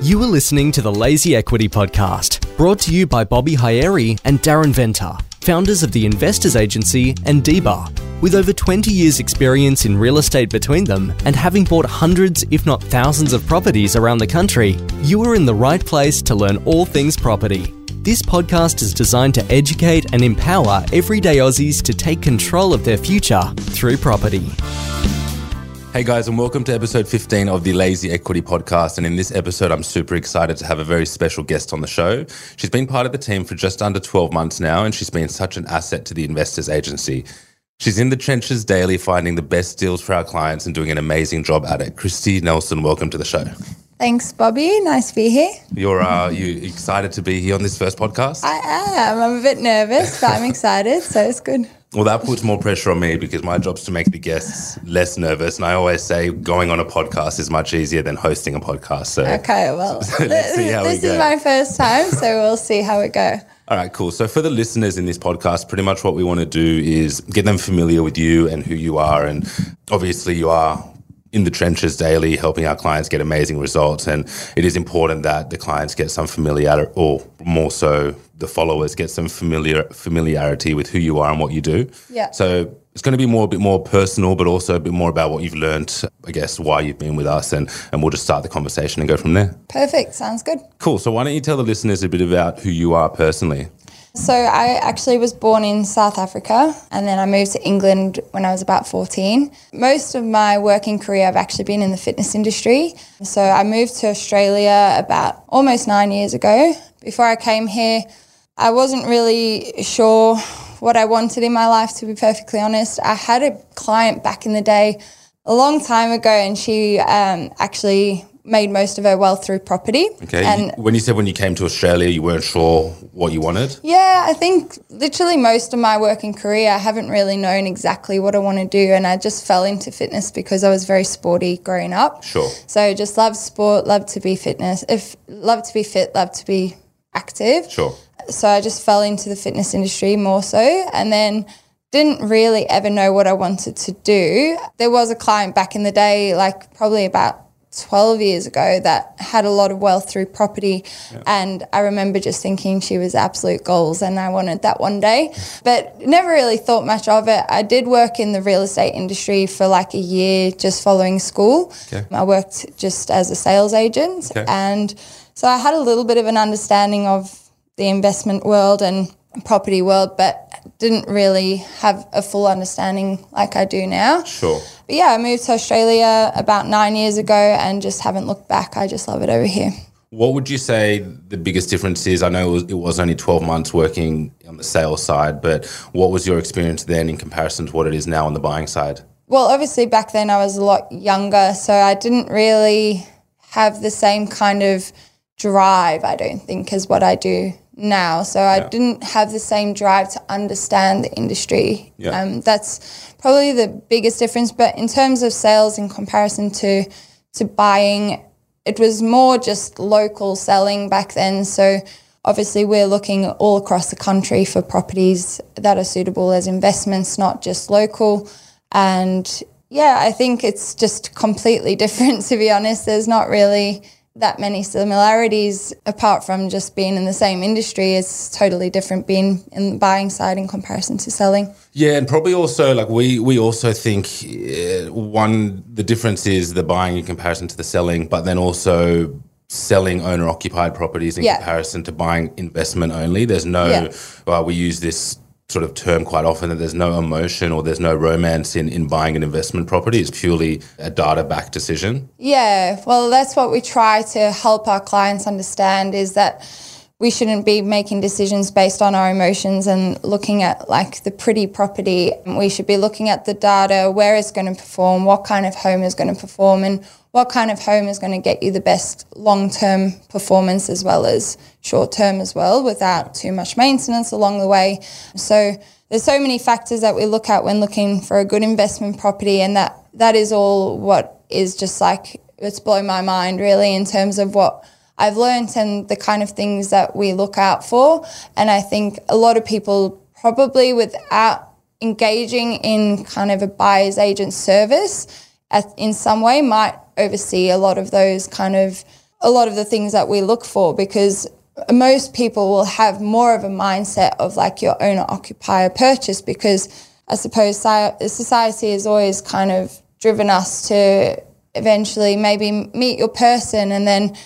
You are listening to the Lazy Equity Podcast, brought to you by Bobby Haeri and Darren Venter, founders of the Investors Agency and DBAR. With over 20 years' experience in real estate between them and having bought hundreds, if not thousands, of properties around the country, you are in the right place to learn all things property. This podcast is designed to educate and empower everyday Aussies to take control of their future through property. Hey guys, and welcome to episode 15 of the Lazy Equity Podcast. And in this episode, I'm super excited to have a very special guest on the show. She's been part of the team for just under 12 months now, and she's been such an asset to the Investors Agency. She's in the trenches daily, finding the best deals for our clients and doing an amazing job at it. Kristy Nelson, welcome to the show. Thanks, Bobby. Nice to be here. You're uh, you excited to be here on this first podcast? I am. I'm a bit nervous, but I'm excited, so it's good. Well, that puts more pressure on me because my job's to make the guests less nervous. And I always say going on a podcast is much easier than hosting a podcast. So Okay, well, So let's see how we this is my first time, so we'll see how it goes. All right, cool. So for the listeners in this podcast, pretty much what we want to do is get them familiar with you and who you are. And obviously, you are in the trenches daily, helping our clients get amazing results. And it is important that the clients get some familiarity, or more so, the followers get some familiar familiarity with who you are and what you do. Yeah. So it's going to be more a bit more personal, but also a bit more about what you've learned, I guess, why you've been with us, and and we'll just start the conversation and go from there. Perfect. Sounds good. Cool. So why don't you tell the listeners a bit about who you are personally? So I actually was born in South Africa and then I moved to England when I was about 14. Most of my working career I've actually been in the fitness industry. So I moved to Australia about almost 9 years ago. Before I came here, I wasn't really sure what I wanted in my life to be perfectly honest. I had a client back in the day a long time ago and she um, actually made most of her wealth through property. Okay. And when you said when you came to Australia, you weren't sure what you wanted. yeah, I think literally most of my working career, I haven't really known exactly what I want to do. And I just fell into fitness because I was very sporty growing up. Sure. So just love sport, love to be fitness, if love to be fit, love to be active. Sure. So I just fell into the fitness industry more so. And then didn't really ever know what I wanted to do. There was a client back in the day, like probably about 12 years ago, that had a lot of wealth through property. And I remember just thinking she was absolute goals and I wanted that one day, but never really thought much of it. I did work in the real estate industry for like a year just following school. Okay. I worked just as a sales agent. Okay. And so I had a little bit of an understanding of the investment world and property world, but didn't really have a full understanding like I do now. Sure. But yeah, I moved to Australia about nine years ago and just haven't looked back. I just love it over here. What would you say the biggest difference is? I know it was, it was only 12 months working on the sales side, but what was your experience then in comparison to what it is now on the buying side? Well, obviously back then I was a lot younger, so I didn't really have the same kind of drive, I don't think, as what I do now. So I didn't have the same drive to understand the industry. Yeah. Um, that's probably the biggest difference. But in terms of sales in comparison to to buying, it was more just local selling back then. So obviously we're looking all across the country for properties that are suitable as investments, not just local. And yeah, I think it's just completely different to be honest. There's not really that many similarities apart from just being in the same industry. is totally different being in the buying side in comparison to selling. Yeah, and probably also like we we also think uh, one the difference is the buying in comparison to the selling, but then also selling owner occupied properties in Yeah. comparison to buying investment only. There's no Yeah. well, we use this sort of term quite often that there's no emotion or there's no romance in, in buying an investment property. It's purely a data backed decision. Yeah, well, that's what we try to help our clients understand is that we shouldn't be making decisions based on our emotions and looking at like the pretty property. We should be looking at the data, where it's going to perform, what kind of home is going to perform, and what kind of home is going to get you the best long term performance as well as short term as well without too much maintenance along the way. So there's so many factors that we look at when looking for a good investment property and that that is all what is just like it's blown my mind really in terms of what I've learned and the kind of things that we look out for. And I think a lot of people probably without engaging in kind of a buyer's agent service in some way might oversee a lot of those kind of a lot of the things that we look for because most people will have more of a mindset of like your owner occupier purchase because I suppose society has always kind of driven us to eventually maybe meet your person and then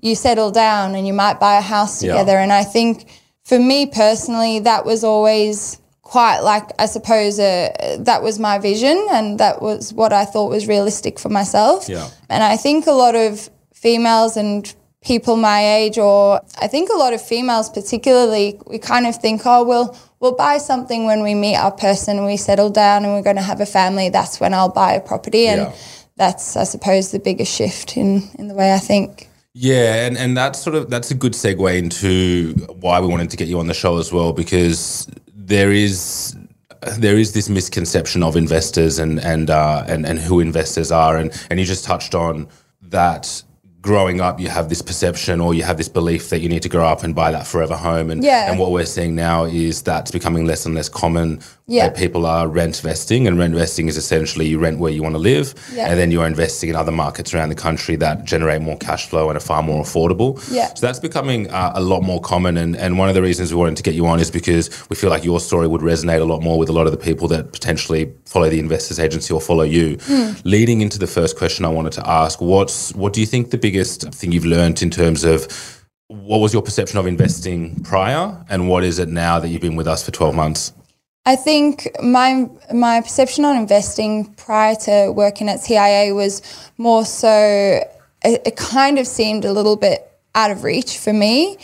you settle down and you might buy a house together. Yeah. And I think for me personally, that was always quite like, I suppose, uh, that was my vision and that was what I thought was realistic for myself. Yeah. And I think a lot of females and people my age, or I think a lot of females particularly, we kind of think, oh, we'll, we'll buy something when we meet our person, we settle down and we're going to have a family. That's when I'll buy a property. And yeah. that's, I suppose, the biggest shift in, in the way I think. Yeah, and, and that's sort of that's a good segue into why we wanted to get you on the show as well, because there is there is this misconception of investors and and uh, and and who investors are, and and you just touched on that growing up, you have this perception or you have this belief that you need to grow up and buy that forever home. And, yeah. and what we're seeing now is that's becoming less and less common. Yeah. people are rent vesting, and rent vesting is essentially you rent where you want to live, yeah. and then you're investing in other markets around the country that generate more cash flow and are far more affordable. Yeah. So that's becoming uh, a lot more common. And, and one of the reasons we wanted to get you on is because we feel like your story would resonate a lot more with a lot of the people that potentially follow the investors agency or follow you. Mm. Leading into the first question I wanted to ask, what's what do you think the biggest thing you've learned in terms of what was your perception of investing prior and what is it now that you've been with us for 12 months? I think my my perception on investing prior to working at TIA was more so it, it kind of seemed a little bit out of reach for me.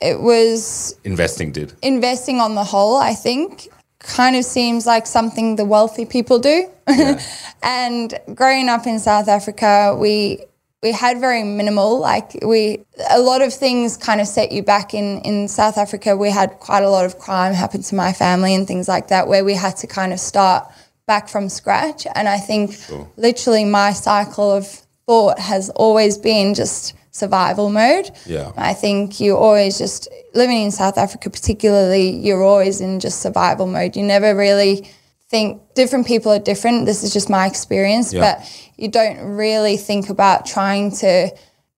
It was investing did. Investing on the whole, I think, kind of seems like something the wealthy people do. Yeah. and growing up in South Africa, we we had very minimal like we a lot of things kind of set you back in in South Africa we had quite a lot of crime happen to my family and things like that where we had to kind of start back from scratch and I think sure. literally my cycle of thought has always been just survival mode yeah I think you always just living in South Africa particularly you're always in just survival mode you never really think different people are different. This is just my experience, yeah. but you don't really think about trying to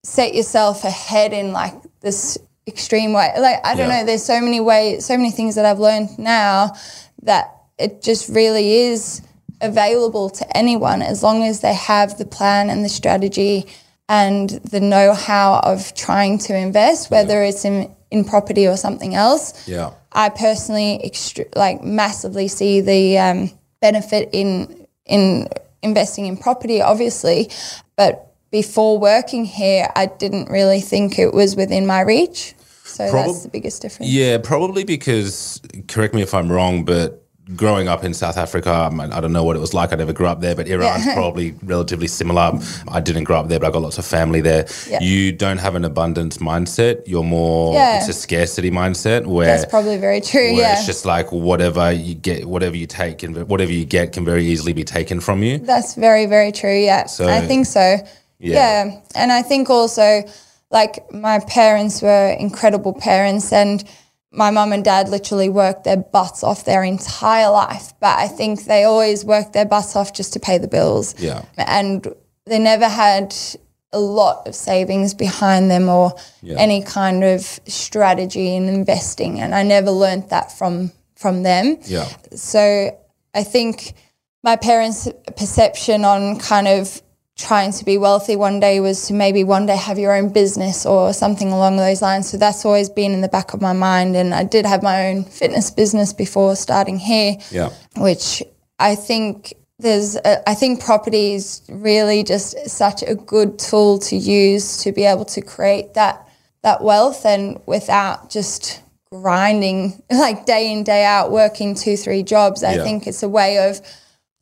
set yourself ahead in like this extreme way. Like I don't yeah. know, there's so many ways, so many things that I've learned now that it just really is available to anyone as long as they have the plan and the strategy and the know-how of trying to invest, whether yeah. it's in in property or something else. Yeah. I personally like massively see the um, benefit in in investing in property, obviously, but before working here, I didn't really think it was within my reach. So Prob- that's the biggest difference. Yeah, probably because correct me if I'm wrong, but growing up in South Africa, um, I don't know what it was like. I never grew up there, but Iran's yeah. probably relatively similar. I didn't grow up there, but I got lots of family there. Yeah. You don't have an abundance mindset. You're more yeah. it's a scarcity mindset where that's probably very true. yeah, it's just like whatever you get, whatever you take, and whatever you get can very easily be taken from you. That's very very true. Yeah, so, I think so. Yeah. yeah, and I think also like my parents were incredible parents and my mum and dad literally worked their butts off their entire life, but I think they always worked their butts off just to pay the bills. Yeah. And they never had a lot of savings behind them or yeah. any kind of strategy in investing. And I never learned that from from them. Yeah. So I think my parents' perception on kind of trying to be wealthy one day was to maybe one day have your own business or something along those lines. So that's always been in the back of my mind. And I did have my own fitness business before starting here, yeah. which I think there's a, I think property is really just such a good tool to use to be able to create that that wealth and without just grinding like day in day out working two three jobs. I yeah. think it's a way of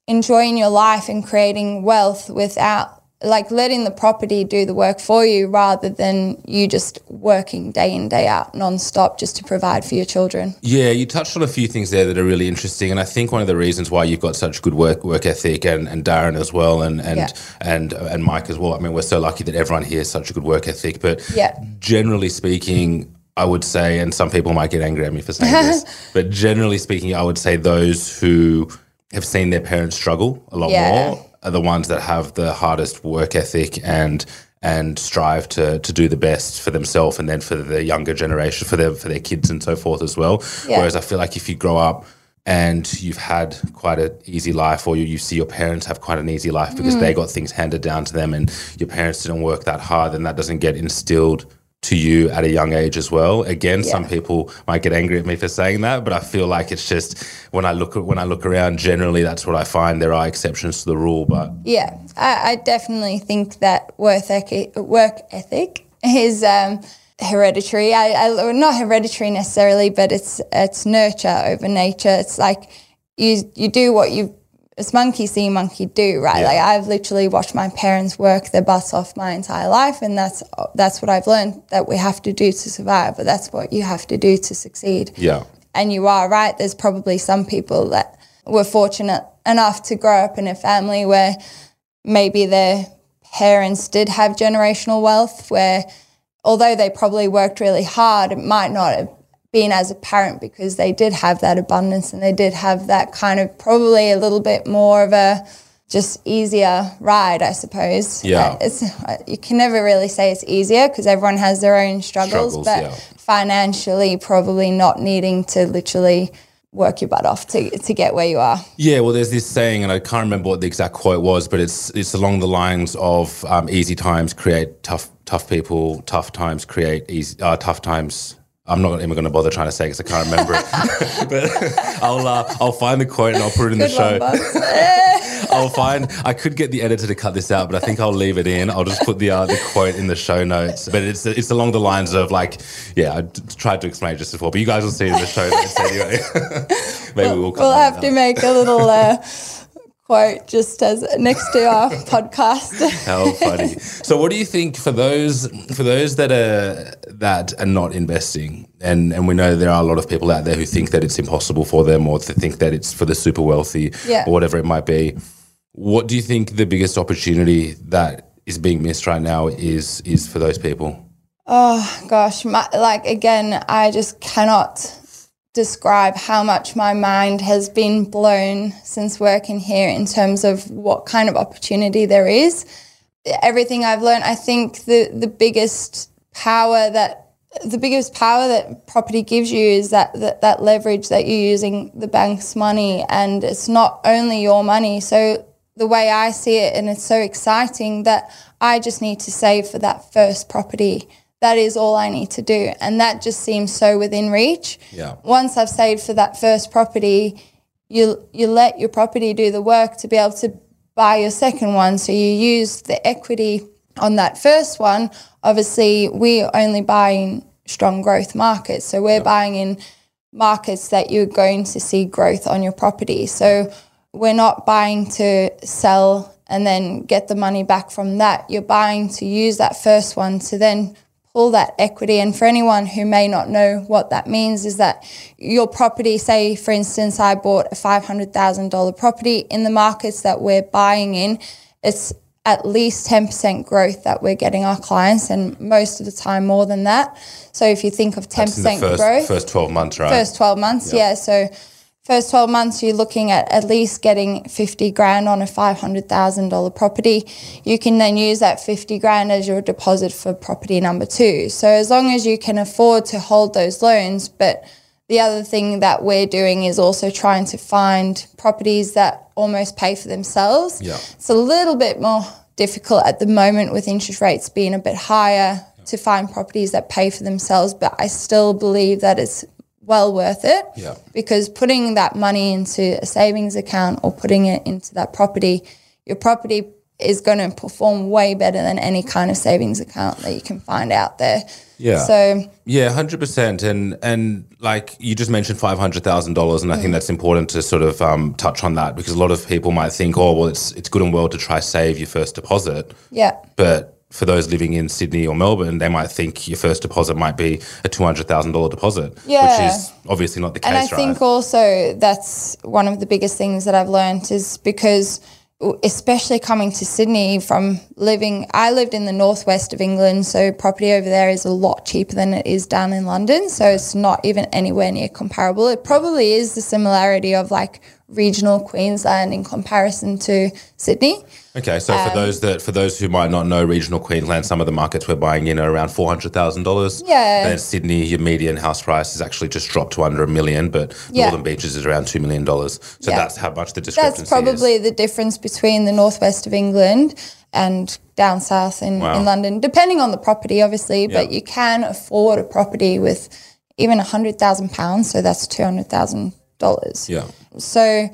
enjoying your life and creating wealth without like letting the property do the work for you rather than you just working day in day out non-stop just to provide for your children yeah you touched on a few things there that are really interesting and i think one of the reasons why you've got such good work work ethic and, and darren as well and and, yeah. and uh, and mike as well i mean we're so lucky that everyone here has such a good work ethic but yeah generally speaking I would say, and some people might get angry at me for saying this, but generally speaking, I would say those who have seen their parents struggle a lot yeah. more are the ones that have the hardest work ethic and and strive to to do the best for themselves and then for the younger generation, for their for their kids and so forth as well. Yeah. Whereas I feel like if you grow up and you've had quite an easy life or you, you see your parents have quite an easy life because mm. they got things handed down to them and your parents didn't work that hard then that doesn't get instilled to you at a young age as well again some people might get angry at me for saying that but i feel like it's just when i look when i look around generally that's what i find there are exceptions to the rule but Yeah, I, I definitely think that work ethic, work ethic is um, hereditary. I, I not hereditary necessarily, but it's it's nurture over nature. It's like you you do what you it's monkey see monkey do, right? Yeah. Like I've literally watched my parents work their butts off my entire life, and that's that's what I've learned that we have to do to survive. But that's what you have to do to succeed. yeah And you are right. There's probably some people that were fortunate enough to grow up in a family where maybe their parents did have generational wealth, where although they probably worked really hard, it might not have been as a parent because they did have that abundance and they did have that kind of probably a little bit more of a just easier ride, I suppose. Yeah. Uh, It's you can never really say it's easier because everyone has their own struggles, Struggles, but yeah. financially probably not needing to literally work your butt off to to get where you are. Yeah, well, there's this saying, and I can't remember what the exact quote was, but it's it's along the lines of um, "easy times create tough tough people, tough times create easy uh, tough times." I'm not even going to bother trying to say because I can't remember it. but I'll uh, I'll find the quote and I'll put it in the show. one, I'll find. I could get the editor to cut this out, but I think I'll leave it in. I'll just put the uh, the quote in the show notes. But it's it's along the lines of like, yeah, I d- tried to explain it just before, but you guys will see it in the show notes anyway. Maybe we'll. cut We'll that have to make a little uh, quote just as next to our podcast. How funny! So, what do you think for those for those that are that are not investing, and and we know there are a lot of people out there who think that it's impossible for them, or to think that it's for the super wealthy, Yeah. or whatever it might be. What do you think the biggest opportunity that is being missed right now is is for those people? Oh gosh, my, like again, I just cannot describe how much my mind has been blown since working here in terms of what kind of opportunity there is. Everything I've learned, I think the the biggest power that the biggest power that property gives you is that, that that leverage that you're using the bank's money and it's not only your money. So the way I see it and it's so exciting that I just need to save for that first property. That is all I need to do. And that just seems so within reach. Yeah. Once I've saved for that first property, you you let your property do the work to be able to buy your second one. So you use the equity on that first one. Obviously, we only buy in strong growth markets. So we're buying in markets that you're going to see growth on your property. So we're not buying to sell and then get the money back from that. You're buying to use that first one to then pull that equity. And for anyone who may not know what that means, is that your property, say, for instance, I bought a $500,000 property in the markets that we're buying in, it's at least 10% growth that we're getting our clients, and most of the time more than that. So if you think of 10% It's in the first growth, first twelve months, right? First 12 months, yeah. So first 12 months, you're looking at at least getting 50 grand on a $500,000 property. You can then use that 50 grand as your deposit for property number two. So as long as you can afford to hold those loans, but the other thing that we're doing is also trying to find properties that almost pay for themselves. Yeah. It's a little bit more difficult at the moment with interest rates being a bit higher to find properties that pay for themselves, but I still believe that it's well worth it. Yeah. Because putting that money into a savings account or putting it into that property, your property is going to perform way better than any kind of savings account that you can find out there. Yeah. So Yeah, hundred percent, and and like you just mentioned, five hundred thousand dollars, and I think that's important to sort of um, touch on that because a lot of people might think, oh, well, it's it's good and well to try save your first deposit, yeah. but for those living in Sydney or Melbourne, they might think your first deposit might be a two hundred thousand dollar deposit, Yeah. which is obviously not the case, And I right? think also that's one of the biggest things that I've learned is because especially coming to Sydney from living I lived in the northwest of England so property over there is a lot cheaper than it is down in London so it's not even anywhere near comparable it probably is the similarity of like regional Queensland in comparison to Sydney. Okay, so for um, those that for those who might not know regional Queensland, some of the markets we're buying in are around four hundred thousand dollars. Yeah. And Sydney, your median house price has actually just dropped to under a million, but Yeah. Northern Beaches is around two million dollars. So Yeah. that's how much the discrepancy That's probably the difference between the northwest of England and down south in, Wow. in London, depending on the property, obviously. But you can afford a property with even a hundred thousand pounds, so that's two hundred thousand dollars. Yeah. So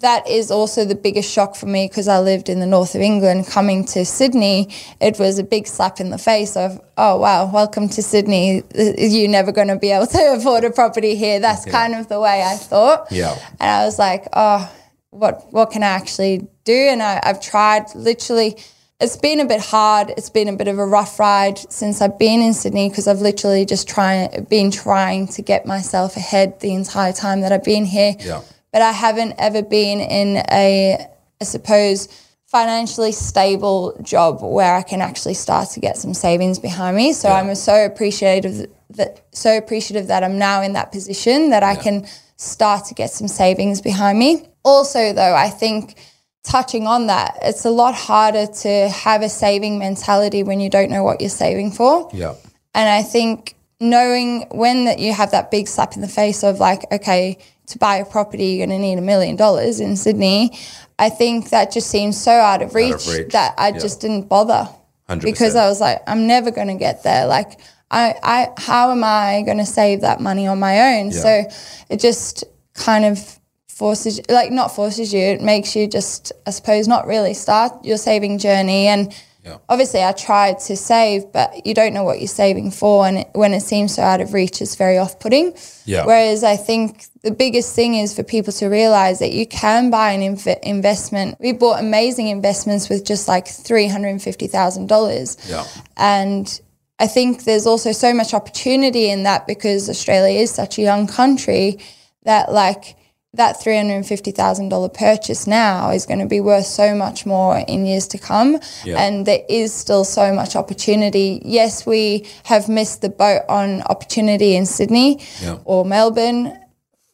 that is also the biggest shock for me because I lived in the north of England. Coming to Sydney, it was a big slap in the face of, oh wow, welcome to Sydney. You're never going to be able to afford a property here. That's kind of the way I thought. Yeah. And I was like, oh, what what can I actually do? And I, I've tried literally. It's been a bit hard. It's been a bit of a rough ride since I've been in Sydney because I've literally just trying been trying to get myself ahead the entire time that I've been here Yeah. but I haven't ever been in a, I suppose, financially stable job where I can actually start to get some savings behind me. So I'm so appreciative that so appreciative that I'm now in that position that I can start to get some savings behind me. Also, though, I think touching on that, it's a lot harder to have a saving mentality when you don't know what you're saving for. Yeah. And I think knowing when that you have that big slap in the face of like, okay, to buy a property, you're going to need a million dollars in Sydney. I think that just seems so out of reach, reach, that I just didn't bother 100%. because I was like, I'm never going to get there. Like, I, I, how am I going to save that money on my own? So it just kind of forces, like, not forces you, it makes you just, I suppose, not really start your saving journey. And Yeah. obviously, I tried to save, but you don't know what you're saving for. And it, when it seems so out of reach, it's very off putting. Yeah. Whereas I think the biggest thing is for people to realize that you can buy an inv- investment. We bought amazing investments with just like $350,000. Yeah. And I think there's also so much opportunity in that because Australia is such a young country that like that $350,000 purchase now is going to be worth so much more in years to come. Yeah. And there is still so much opportunity. Yes, we have missed the boat on opportunity in Sydney Yeah. or Melbourne.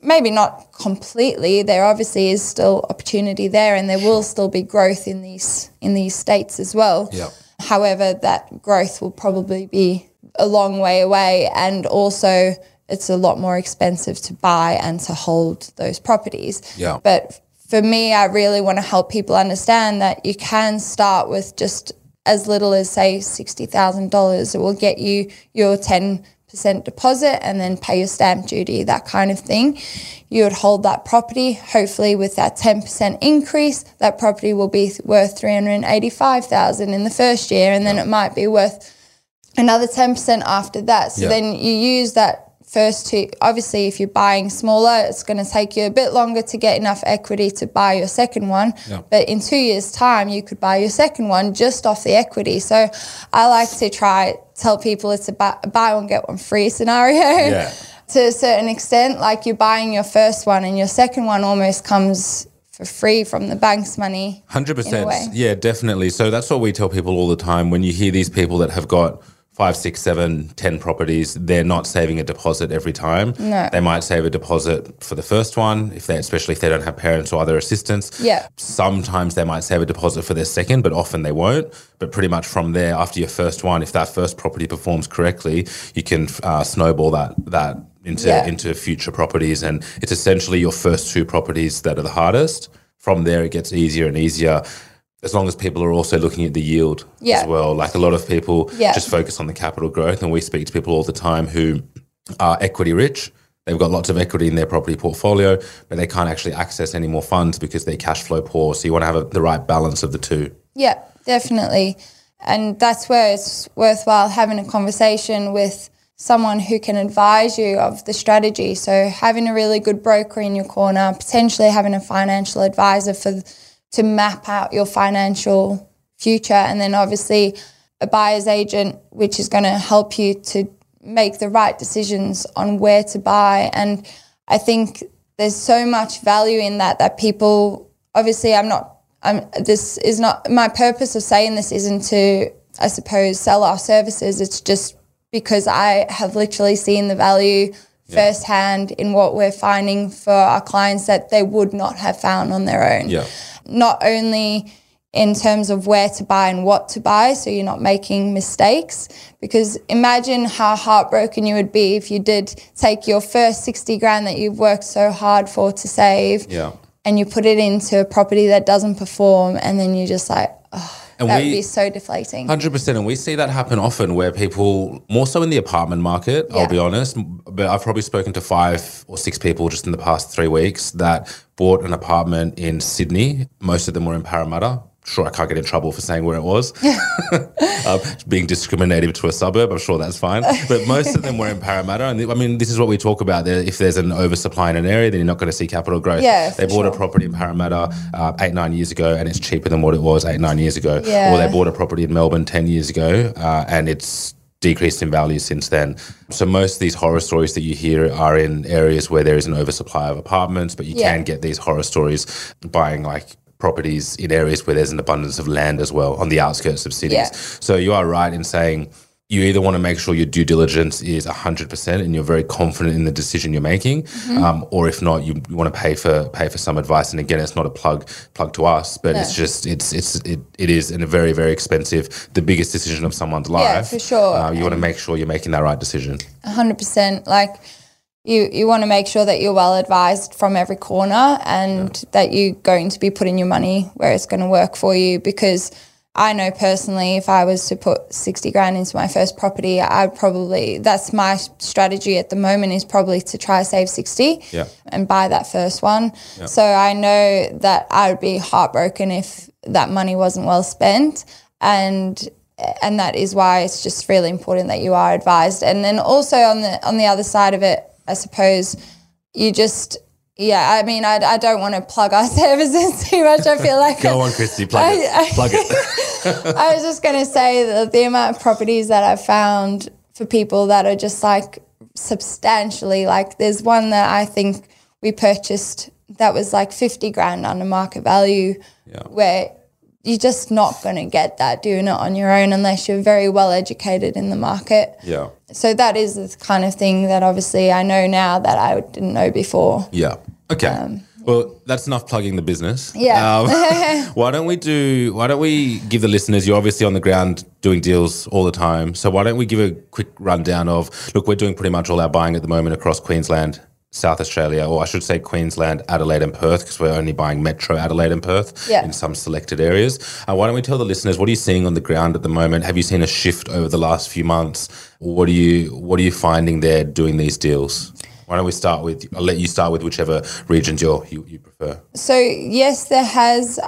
Maybe not completely. There obviously is still opportunity there, and there will still be growth in these in these states as well. Yeah. However, that growth will probably be a long way away, and also it's a lot more expensive to buy and to hold those properties. Yeah. But for me, I really want to help people understand that you can start with just as little as say sixty thousand dollars. It will get you your ten percent deposit and then pay your stamp duty, that kind of thing. You would hold that property. Hopefully, with that ten percent increase, that property will be worth three hundred eighty-five thousand in the first year, and then it might be worth another 10% after that. So Yeah. then you use that first two. Obviously, if you're buying smaller, it's going to take you a bit longer to get enough equity to buy your second one. Yeah. But in two years' time, you could buy your second one just off the equity. So I like to try tell people it's a buy, buy one get one free scenario. Yeah. to a certain extent, like you're buying your first one and your second one almost comes for free from the bank's money. 100% Yeah, definitely. So that's what we tell people all the time. When you hear these people that have got five, six, seven, ten properties, they're not saving a deposit every time. No. They might save a deposit for the first one, if they especially if they don't have parents or other assistants. Yeah. Sometimes they might save a deposit for their second, but often they won't. But pretty much from there, after your first one, if that first property performs correctly, you can uh, snowball that that into Yeah. into future properties, and it's essentially your first two properties that are the hardest. From there, it gets easier and easier. As long as people are also looking at the yield Yeah. as well. Like a lot of people Yeah. just focus on the capital growth, and we speak to people all the time who are equity rich. They've got lots of equity in their property portfolio, but they can't actually access any more funds because they're cash flow poor. So you want to have a, the right balance of the two. Yeah, definitely. And that's where it's worthwhile having a conversation with someone who can advise you of the strategy. So having a really good broker in your corner, potentially having a financial advisor for to map out your financial future and then obviously a buyer's agent which is going to help you to make the right decisions on where to buy and I think there's so much value in that that people obviously I'm not I'm this is not my purpose of saying this isn't to I suppose sell our services it's just because I have literally seen the value firsthand in what we're finding for our clients that they would not have found on their own. Yeah. Not only in terms of where to buy and what to buy, so you're not making mistakes. Because imagine how heartbroken you would be if you did take your first 60 grand that you've worked so hard for to save Yeah. and you put it into a property that doesn't perform and then you're just like, oh, And that we- would be so deflating. Hundred percent, and we see that happen often where people, more so in the apartment market. Yeah. I'll be honest, but I've probably spoken to five or six people just in the past three weeks that bought an apartment in Sydney. Most of them were in Parramatta. Sure, I can't get in trouble for saying where it was. um, being discriminative to a suburb, I'm sure that's fine. But most of them were in Parramatta, and I mean, this is what we talk about. There, if there's an oversupply in an area, then you're not going to see capital growth. Yeah, they bought a property in Parramatta uh, eight nine years ago, and it's cheaper than what it was eight nine years ago. Yeah. Or they bought a property in Melbourne 10 years ago uh, and it's decreased in value since then. So most of these horror stories that you hear are in areas where there is an oversupply of apartments, but you Yeah. can get these horror stories buying like properties in areas where there's an abundance of land as well on the outskirts of cities. Yeah. So you are right in saying you either want to make sure your due diligence is 100% and you're very confident in the decision you're making Mm-hmm. um, or if not you, you want to pay for pay for some advice and again it's not a plug plug to us but it's just it's it's it, it is in a very very expensive the biggest decision of someone's life for sure. uh, you want to make sure you're making that right decision hundred percent. Like you, you want to make sure that you're well advised from every corner, and that you're going to be putting your money where it's going to work for you. Because I know personally, if I was to put sixty grand into my first property, I'd probably that's my strategy at the moment is probably to try save sixty Yeah. and buy that first one. So I know that I would be heartbroken if that money wasn't well spent, and and that is why it's just really important that you are advised. And then also on the on the other side of it, I suppose you just. Yeah, I mean, I, I don't want to plug our services too much. I feel like go on kristy plug I- it I- plug it I was just going to say that the amount of properties that I've found for people that are just like substantially, like there's one that I think we purchased that was like 50 grand under market value, Yeah. where you're just not going to get that doing it on your own unless you're very well educated in the market. yeah So that is the kind of thing that obviously I know now that I didn't know before. Yeah. Okay. well, that's enough plugging the business. Um, Yeah. Um, why don't we do? Why don't we give the listeners? You're obviously on the ground doing deals all the time. So why don't we give a quick rundown of? Look, we're doing pretty much all our buying at the moment across Queensland, South Australia, or I should say Queensland, Adelaide, and Perth, because we're only buying Metro Adelaide and Perth Yeah. in some selected areas. Uh, why don't we tell the listeners what are you seeing on the ground at the moment? Have you seen a shift over the last few months? What are you What are you finding there doing these deals? Why don't we start with? I'll let you start with whichever regions you're, you you prefer. So yes, there has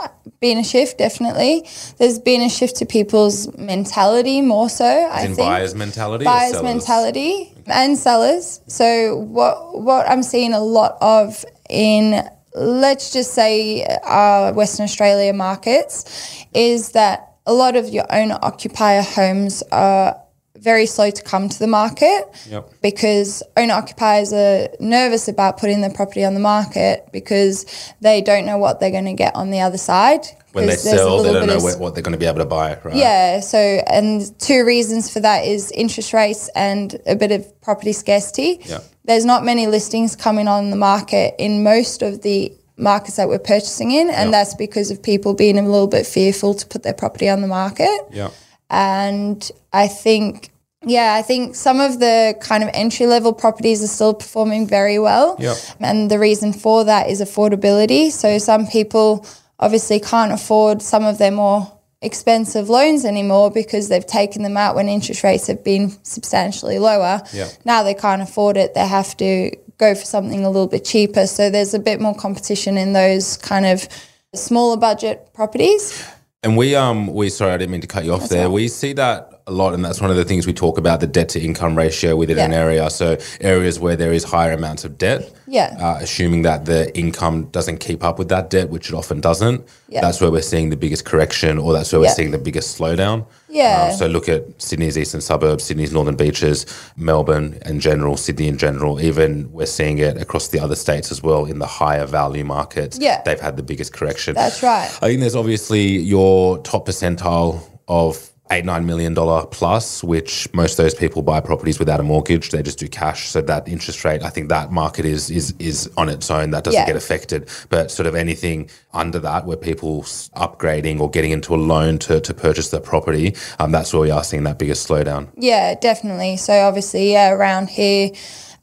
been a shift. Definitely, there's been a shift to people's mentality more so. I In think buyers mentality, buyers mentality and sellers. So what what I'm seeing a lot of in let's just say our Western Australia markets is that a lot of your owner occupier homes are very slow to come to the market Yep. because owner occupiers are nervous about putting their property on the market because they don't know what they're going to get on the other side. When they sell, they don't know of what, they're going to be able to buy, right? yeah, so and two reasons for that is interest rates and a bit of property scarcity. Yeah. There's not many listings coming on the market in most of the markets that we're purchasing in, and Yeah. that's because of people being a little bit fearful to put their property on the market. Yeah. And I think yeah, I think some of the kind of entry level properties are still performing very well. Yep. And the reason for that is affordability. So some people obviously can't afford some of their more expensive loans anymore because they've taken them out when interest rates have been substantially lower. Yep. Now they can't afford it. They have to go for something a little bit cheaper. So there's a bit more competition in those kind of smaller budget properties. And we um we sorry I didn't mean to cut you off there. right. We see that a lot, and that's one of the things we talk about the debt to income ratio within an area. So areas where there is higher amounts of debt, Yeah. uh, assuming that the income doesn't keep up with that debt, which it often doesn't. Yeah. That's where we're seeing the biggest correction, or that's where we're Yeah. seeing the biggest slowdown. Yeah. Uh, so look at Sydney's eastern suburbs, Sydney's northern beaches, Melbourne in general, Sydney in general. Even we're seeing it across the other states as well in the higher value markets. Yeah. they've had the biggest correction. That's right. I think there's obviously your top percentile of eight nine million dollar plus, which most of those people buy properties without a mortgage. They just do cash. So that interest rate, I think that market is is is on its own. That doesn't Yeah. get affected. But sort of anything under that, where people upgrading or getting into a loan to to purchase their property, um, that's where we are seeing that biggest slowdown. Yeah, definitely. So obviously, yeah, around here,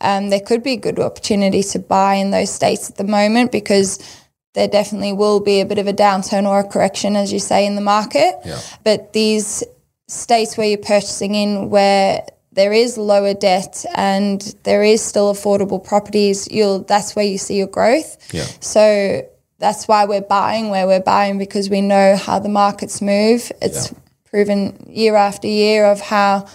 um, there could be a good opportunity to buy in those states at the moment because there definitely will be a bit of a downturn or a correction, as you say, in the market. Yeah. But these states where you're purchasing in where there is lower debt and there is still affordable properties, you'll that's where you see your growth. Yeah. So that's why we're buying where we're buying because we know how the markets move. It's proven year after year of how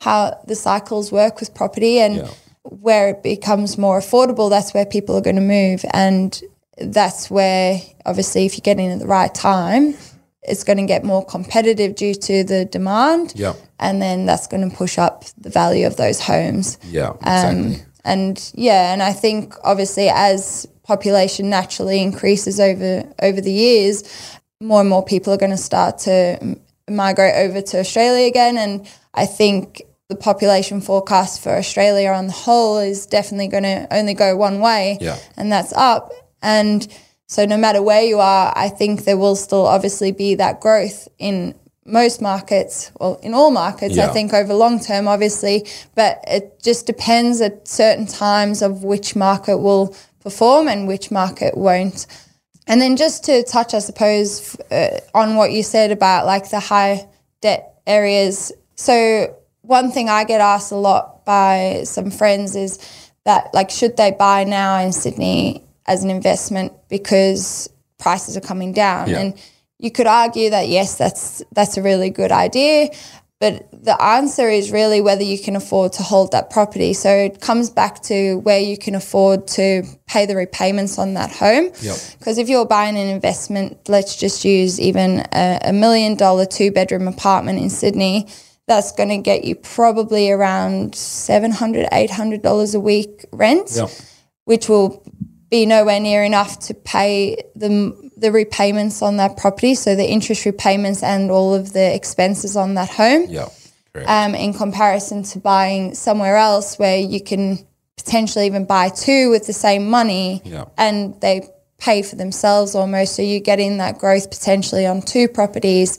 how the cycles work with property and Yeah. where it becomes more affordable, that's where people are going to move. And that's where, obviously, if you get in at the right time, it's going to get more competitive due to the demand. Yeah. And then that's going to push up the value of those homes. Yeah, um, exactly. And yeah, and I think obviously as population naturally increases over over the years, more and more people are going to start to migrate over to Australia again. And I think the population forecast for Australia on the whole is definitely going to only go one way, Yeah. and that's up. And so no matter where you are, I think there will still obviously be that growth in most markets, well, in all markets, Yeah. I think over long term, obviously, but it just depends at certain times of which market will perform and which market won't. And then just to touch, I suppose, uh, on what you said about like the high debt areas. So one thing I get asked a lot by some friends is that like should they buy now in Sydney as an investment because prices are coming down Yeah. and you could argue that yes that's that's a really good idea but the answer is really whether you can afford to hold that property so it comes back to where you can afford to pay the repayments on that home Yep. because if you're buying an investment let's just use even a, a million dollar two bedroom apartment in sydney that's going to get you probably around $700, 800 dollars a week rent which will be nowhere near enough to pay the the repayments on that property, so the interest repayments and all of the expenses on that home. Yeah. Um, in comparison to buying somewhere else where you can potentially even buy two with the same money, Yeah. and they pay for themselves almost. So you're getting that growth potentially on two properties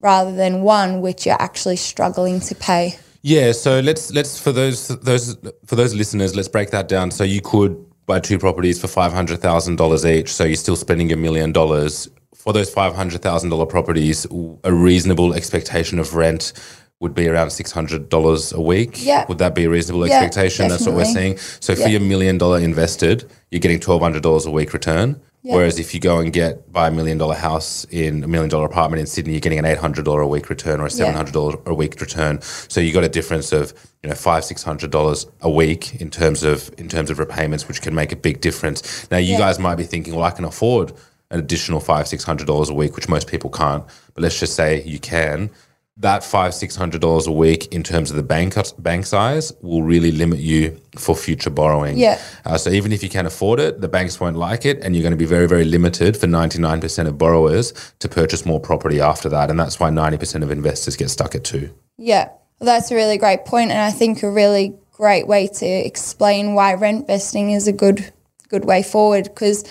rather than one, which you're actually struggling to pay. Yeah, so let's let's for those those for those listeners, let's break that down. So you could buy two properties for five hundred thousand dollars each. So you're still spending a million dollars for those five hundred thousand dollar properties. A reasonable expectation of rent would be around six hundred dollars a week. Yeah. would that be a reasonable Yeah, expectation? That's what we're seeing. So for your million dollar invested, you're getting twelve hundred dollars a week return. Whereas if you go and get buy a million dollar house in a million dollar apartment in Sydney, you're getting an eight hundred dollar a week return or a seven hundred dollar a week return. So you got a difference of you know five six hundred dollars a week in terms of in terms of repayments, which can make a big difference. Now you Yeah. guys might be thinking, well, I can afford an additional five six hundred dollars a week, which most people can't. But let's just say you can. That five six hundred dollars a week in terms of the bank bank size will really limit you for future borrowing. Yeah. Uh, so even if you can afford it, the banks won't like it, and you're going to be very, very limited for 99% of borrowers to purchase more property after that. And that's why 90% of investors get stuck at two. Yeah, well, that's a really great point, and I think a really great way to explain why rent vesting is a good good way forward. Because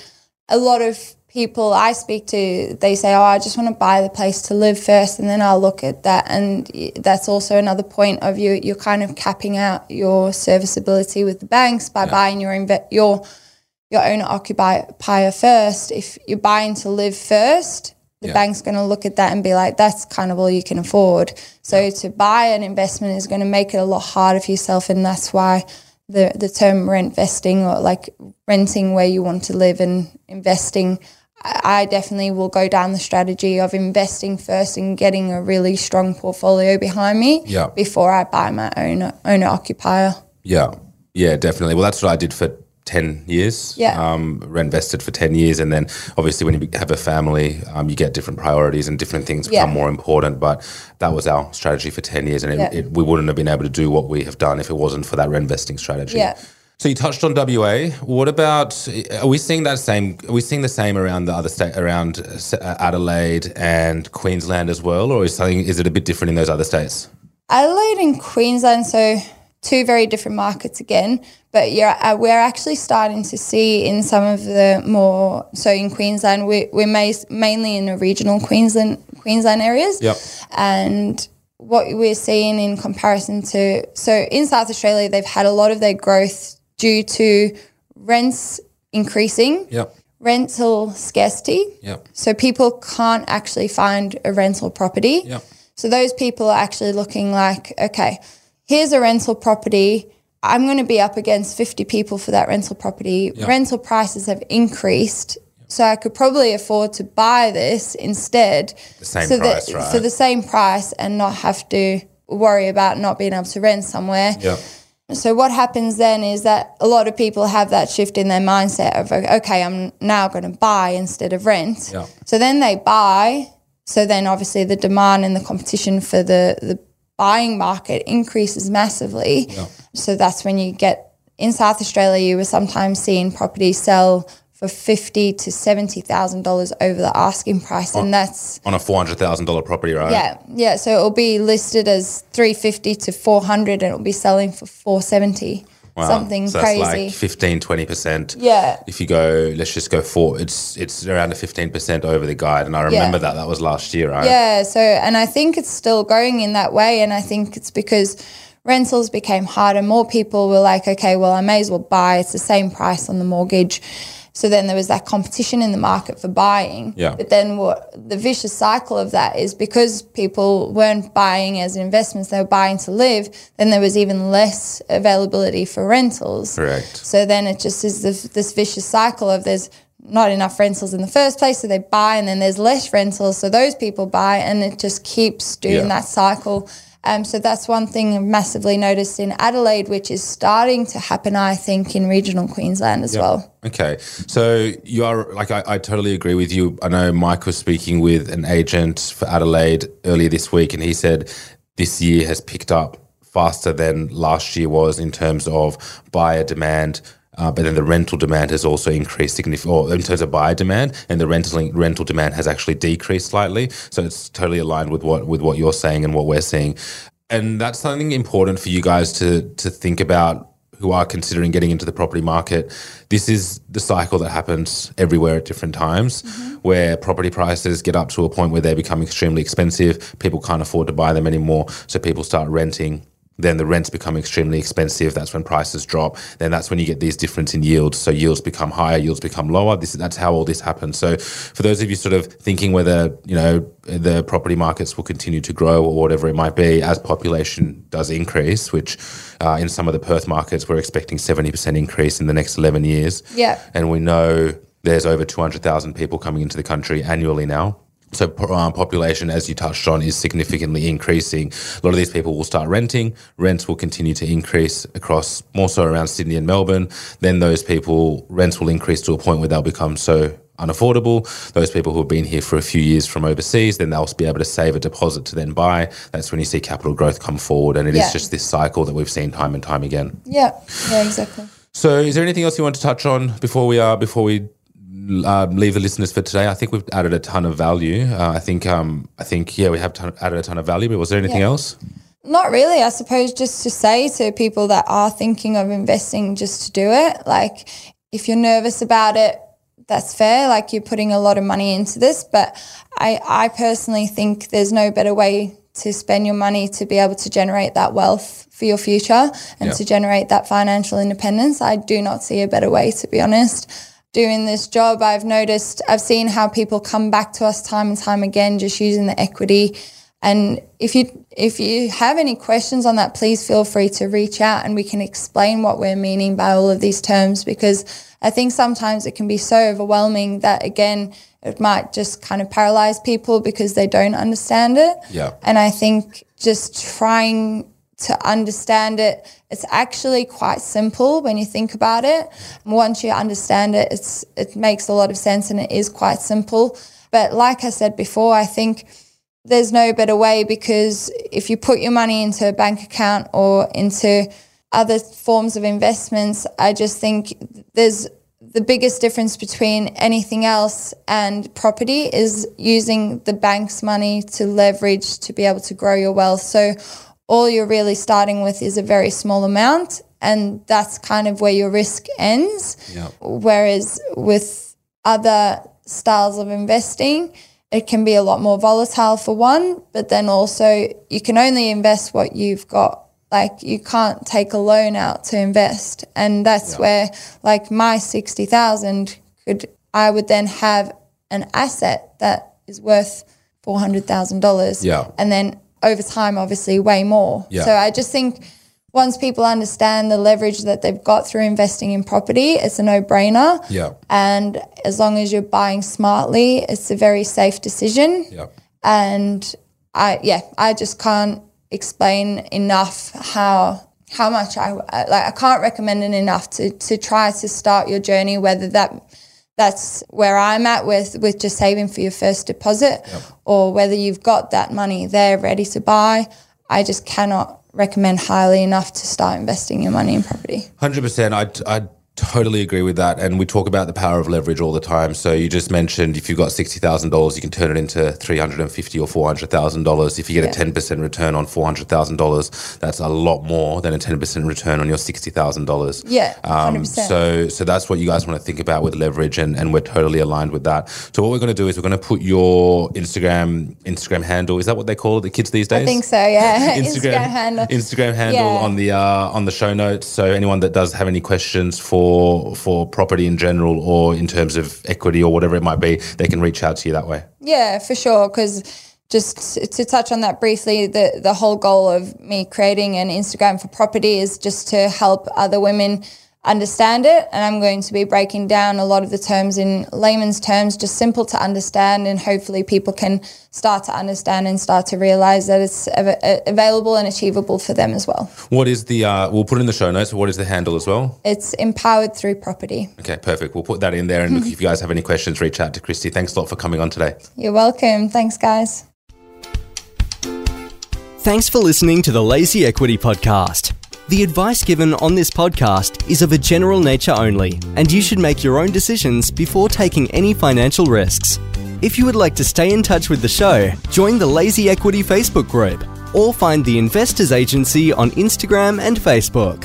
a lot of people I speak to, they say, "Oh, I just want to buy the place to live first, and then I'll look at that." And that's also another point of you. You're kind of capping out your serviceability with the banks by buying your inve- your your owner occupier first. If you're buying to live first, the Yeah. bank's going to look at that and be like, that's kind of all you can afford. So to buy an investment is going to make it a lot harder for yourself. And that's why the, the term rent vesting or like renting where you want to live and investing, I, definitely will go down the strategy of investing first and getting a really strong portfolio behind me Yeah. before I buy my own owner occupier. Yeah. Yeah, definitely. Well, that's what I did for 10 years. Yeah. Um, rent vested for 10 years. And then obviously, when you have a family, um, you get different priorities and different things become Yeah. more important. But that was our strategy for 10 years. And it, Yeah. it, we wouldn't have been able to do what we have done if it wasn't for that rent vesting strategy. Yeah. So you touched on WA. What about? Are we seeing that same? Are we seeing the same around the other state, around uh, Adelaide and Queensland as well, or is something? Is it a bit different in those other states? Adelaide and Queensland, so two very different markets again. But yeah, uh, we're actually starting to see in some of the more so in Queensland, we, we're mainly in the regional Queensland Queensland areas. Yep. And what we're seeing in comparison to so in South Australia, they've had a lot of their growth due to rents increasing. Yep. Rental scarcity. Yep. So people can't actually find a rental property. Yep. So those people are actually looking like, okay, here's a rental property. I'm going to be up against 50 people for that rental property. Rental prices have increased. So I could probably afford to buy this instead. The same so price, that, right? For the same price and not have to worry about not being able to rent somewhere. So what happens then is that a lot of people have that shift in their mindset of okay, I'm now going to buy instead of rent. Yeah. So then they buy. So then obviously the demand and the competition for the the buying market increases massively. Yeah. So that's when you get in South Australia you were sometimes seeing properties sell for fifty to seventy thousand dollars over the asking price, and that's on a four hundred thousand dollar property, right? yeah, yeah. So it'll be listed as three fifty to four hundred, and it'll be selling for four seventy. Wow. Something so crazy. That's like 15, 20 percent. Yeah. If you go, let's just go for it's it's around a fifteen percent over the guide, and I remember Yeah. that that was last year, right? Yeah, so and I think it's still going in that way, and I think it's because rentals became harder. More people were like, okay, well, I may as well buy. It's the same price on the mortgage. So then there was that competition in the market for buying. Yeah. But then what the vicious cycle of that is because people weren't buying as investments, they were buying to live, then there was even less availability for rentals. Correct. So then it just is this, this vicious cycle of there's not enough rentals in the first place, so they buy, and then there's less rentals, so those people buy, and it just keeps doing Yeah. that cycle. Um, so that's one thing I've massively noticed in Adelaide, which is starting to happen, I think, in regional Queensland as well. Okay, so you are like I, I totally agree with you. I know Mike was speaking with an agent for Adelaide earlier this week, and he said this year has picked up faster than last year was in terms of buyer demand. Uh, but then the rental demand has also increased significantly, or in terms of buyer demand, and the rental rental demand has actually decreased slightly. So it's totally aligned with what with what you're saying and what we're seeing, and that's something important for you guys to to think about who are considering getting into the property market. This is the cycle that happens everywhere at different times, where property prices get up to a point where they become extremely expensive. People can't afford to buy them anymore, so people start renting. Then the rents become extremely expensive. That's when prices drop. Then that's when you get these difference in yields. So yields become higher, yields become lower. This that's how all this happens. So for those of you sort of thinking whether you know the property markets will continue to grow or whatever it might be as population does increase, which uh, in some of the Perth markets we're expecting seventy percent increase in the next eleven years. Yeah. and we know there's over two hundred thousand people coming into the country annually now. So um, population, as you touched on, is significantly increasing. A lot of these people will start renting. Rents will continue to increase across more so around Sydney and Melbourne. Then those people rents will increase to a point where they'll become so unaffordable. Those people who have been here for a few years from overseas, then they'll be able to save a deposit to then buy. That's when you see capital growth come forward, and it is Yeah. just this cycle that we've seen time and time again. Yeah, yeah, exactly. So, is there anything else you want to touch on before we uh, before we uh, leave the listeners for today? I think we've added a ton of value. Uh, I think um, I think yeah, we have ton, added a ton of value. But was there anything Yeah. else? Not really. I suppose just to say to people that are thinking of investing, just to do it. Like, if you're nervous about it, that's fair. Like, you're putting a lot of money into this. But I, I personally think there's no better way to spend your money to be able to generate that wealth for your future and Yeah. to generate that financial independence. I do not see a better way, to be honest. Doing this job, I've noticed, I've seen how people come back to us time and time again, just using the equity. And if you if you have any questions on that, please feel free to reach out and we can explain what we're meaning by all of these terms because I think sometimes it can be so overwhelming that again it might just kind of paralyze people because they don't understand it. Yeah. And I think just trying to understand it, it's actually quite simple when you think about it. Once you understand it, it's it makes a lot of sense and it is quite simple. But like I said before, I think there's no better way because if you put your money into a bank account or into other forms of investments, I just think there's the biggest difference between anything else and property is using the bank's money to leverage to be able to grow your wealth. So all you're really starting with is a very small amount and that's kind of where your risk ends. Yep. Whereas with other styles of investing, it can be a lot more volatile for one, but then also you can only invest what you've got. Like you can't take a loan out to invest. And that's where like my 60,000 could, I would then have an asset that is worth $400,000. Yeah. And then over time, obviously way more. Yeah. So I just think once people understand the leverage that they've got through investing in property, it's a no brainer. Yeah. And as long as you're buying smartly, it's a very safe decision. Yeah. And I, yeah, I just can't explain enough how how much I I- like. I can't recommend it enough to to try to start your journey, whether that that's where I'm at with with just saving for your first deposit, or whether you've got that money there ready to buy. I just cannot recommend highly enough to start investing your money in property. Hundred percent. I I totally agree with that, and we talk about the power of leverage all the time. So you just mentioned if you've got sixty thousand dollars, you can turn it into three hundred and fifty or four hundred thousand dollars. If you get a ten percent return on four hundred thousand dollars, that's a lot more than a ten percent return on your sixty thousand dollars. Yeah, Um, 100%. so so that's what you guys want to think about with leverage, and, and we're totally aligned with that. So what we're going to do is we're going to put your Instagram Instagram handle. Is that what they call it, the kids these days? I think so. Yeah, Instagram, handle. Instagram handle Yeah. on the uh, on the show notes. So anyone that does have any questions for for for property in general or in terms of equity or whatever it might be, they can reach out to you that way. Yeah, for sure. Because just to touch on that briefly, the the whole goal of me creating an Instagram for property is just to help other women understand it, and I'm going to be breaking down a lot of the terms in layman's terms, just simple to understand, and hopefully people can start to understand and start to realize that it's av- available and achievable for them as well. What is the? Uh, we'll put it in the show notes. What is the handle as well? It's empowered through property. Okay, perfect. We'll put that in there. And look, if you guys have any questions, reach out to Kristy. Thanks a lot for coming on today. You're welcome. Thanks, guys. Thanks for listening to the Lazy Equity Podcast. The advice given on this podcast is of a general nature only, and you should make your own decisions before taking any financial risks. If you would like to stay in touch with the show, join the Lazy Equity Facebook group or find the Investors Agency on Instagram and Facebook.